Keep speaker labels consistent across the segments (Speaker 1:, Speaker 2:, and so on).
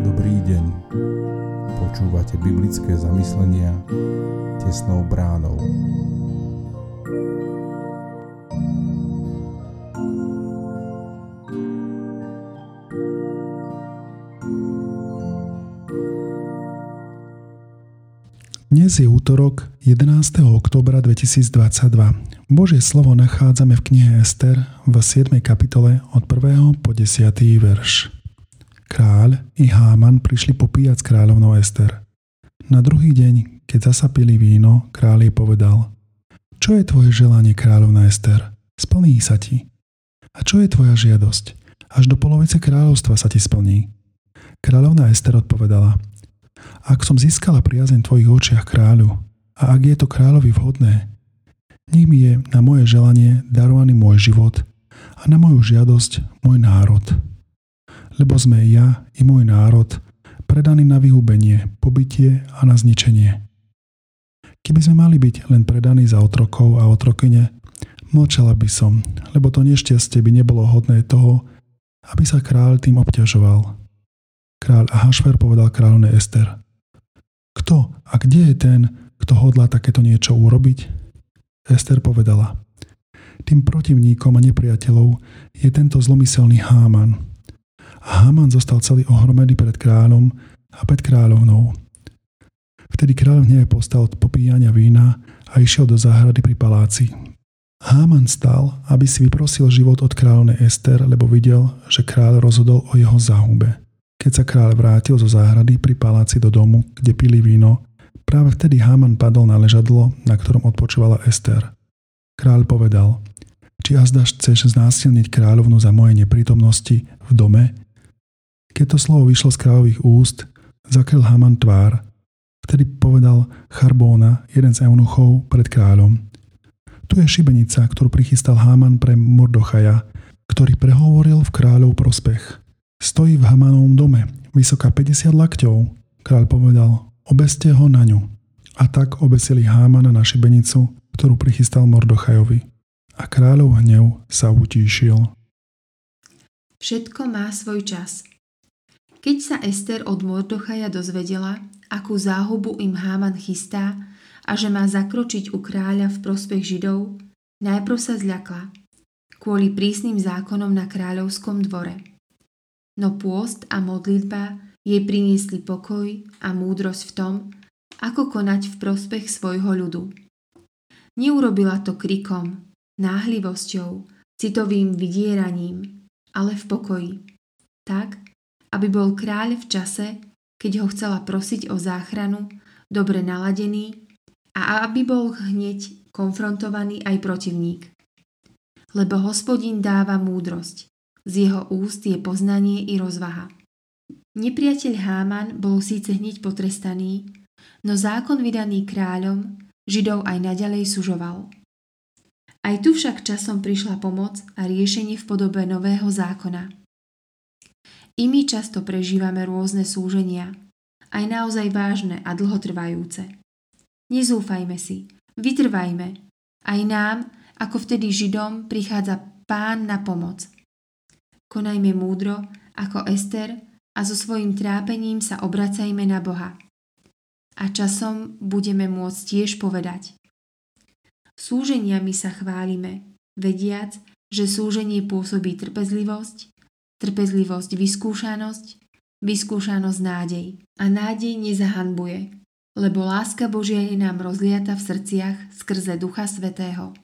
Speaker 1: Dobrý deň. Počúvate biblické zamyslenia tesnou bránou.
Speaker 2: Dnes je útorok 11. oktobra 2022. Božie slovo nachádzame v knihe Ester v 7. kapitole od 1. po 10. verš. Kráľ i Háman prišli popíjať s kráľovnou Ester. Na druhý deň, keď zasapili víno, kráľ jej povedal Čo je tvoje želanie, kráľovna Ester? Splní sa ti. A čo je tvoja žiadosť? Až do polovice kráľovstva sa ti splní. Kráľovna Ester odpovedala – ak som získala priazeň tvojich očiach kráľu a ak je to kráľovi vhodné, nech mi je na moje želanie darovaný môj život a na moju žiadosť môj národ. Lebo sme ja i môj národ predaní na vyhubenie, pobytie a na zničenie. Keby sme mali byť len predaní za otrokov a otrokyne, mlčala by som, lebo to nešťastie by nebolo hodné toho, aby sa kráľ tým obťažoval. Kráľ Ahašver povedal kráľovne Ester. Kto a kde je ten, kto hodlá takéto niečo urobiť? Ester povedala. Tým protivníkom a nepriateľov je tento zlomyselný Háman. A Háman zostal celý ohromený pred kráľom a pred kráľovnou. Vtedy kráľ v neve postal od popíjania vína a išiel do záhrady pri paláci. Háman stal, aby si vyprosil život od kráľovnej Ester, lebo videl, že kráľ rozhodol o jeho záhube. Keď sa kráľ vrátil zo záhrady pri paláci do domu, kde pili víno, práve vtedy Haman padol na ležadlo, na ktorom odpočívala Ester. Kráľ povedal, či azda chceš znásilniť kráľovnu za moje neprítomnosti v dome? Keď to slovo vyšlo z kráľových úst, zakryl Haman tvár. Vtedy povedal Charbóna, jeden z eunuchov, pred kráľom. Tu je šibenica, ktorú prichystal Haman pre Mordochaja, ktorý prehovoril v kráľov prospech. Stojí v Hamanovom dome, vysoká 50 lakťov. Kráľ povedal, obeste ho na ňu. A tak obesili Hámana na šibenicu, ktorú prichystal Mordochajovi. A kráľov hnev sa utíšil.
Speaker 3: Všetko má svoj čas. Keď sa Ester od Mordochaja dozvedela, akú záhubu im Háman chystá a že má zakročiť u kráľa v prospech Židov, najprv sa zľakla, kvôli prísnym zákonom na kráľovskom dvore no pôst a modlitba jej priniesli pokoj a múdrosť v tom, ako konať v prospech svojho ľudu. Neurobila to krikom, náhlivosťou, citovým vydieraním, ale v pokoji. Tak, aby bol kráľ v čase, keď ho chcela prosiť o záchranu, dobre naladený a aby bol hneď konfrontovaný aj protivník. Lebo hospodin dáva múdrosť, z jeho úst je poznanie i rozvaha. Nepriateľ Háman bol síce hneď potrestaný, no zákon vydaný kráľom Židov aj naďalej sužoval. Aj tu však časom prišla pomoc a riešenie v podobe nového zákona. I my často prežívame rôzne súženia, aj naozaj vážne a dlhotrvajúce. Nezúfajme si, vytrvajme. Aj nám, ako vtedy Židom, prichádza Pán na pomoc – konajme múdro ako Ester a so svojím trápením sa obracajme na Boha. A časom budeme môcť tiež povedať. Súženiami sa chválime, vediac, že súženie pôsobí trpezlivosť, trpezlivosť vyskúšanosť, vyskúšanosť nádej. A nádej nezahanbuje, lebo láska Božia je nám rozliata v srdciach skrze Ducha Svetého.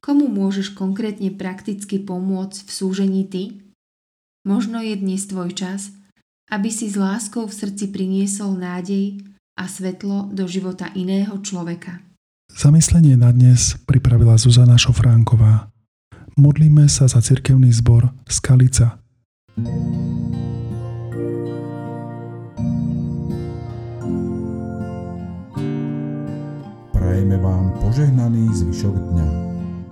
Speaker 3: Komu môžeš konkrétne prakticky pomôcť v súžení ty? Možno je dnes tvoj čas, aby si s láskou v srdci priniesol nádej a svetlo do života iného človeka.
Speaker 2: Zamyslenie na dnes pripravila Zuzana Šofránková. Modlíme sa za cirkevný zbor Skalica.
Speaker 1: Prajeme vám požehnaný zvyšok dňa.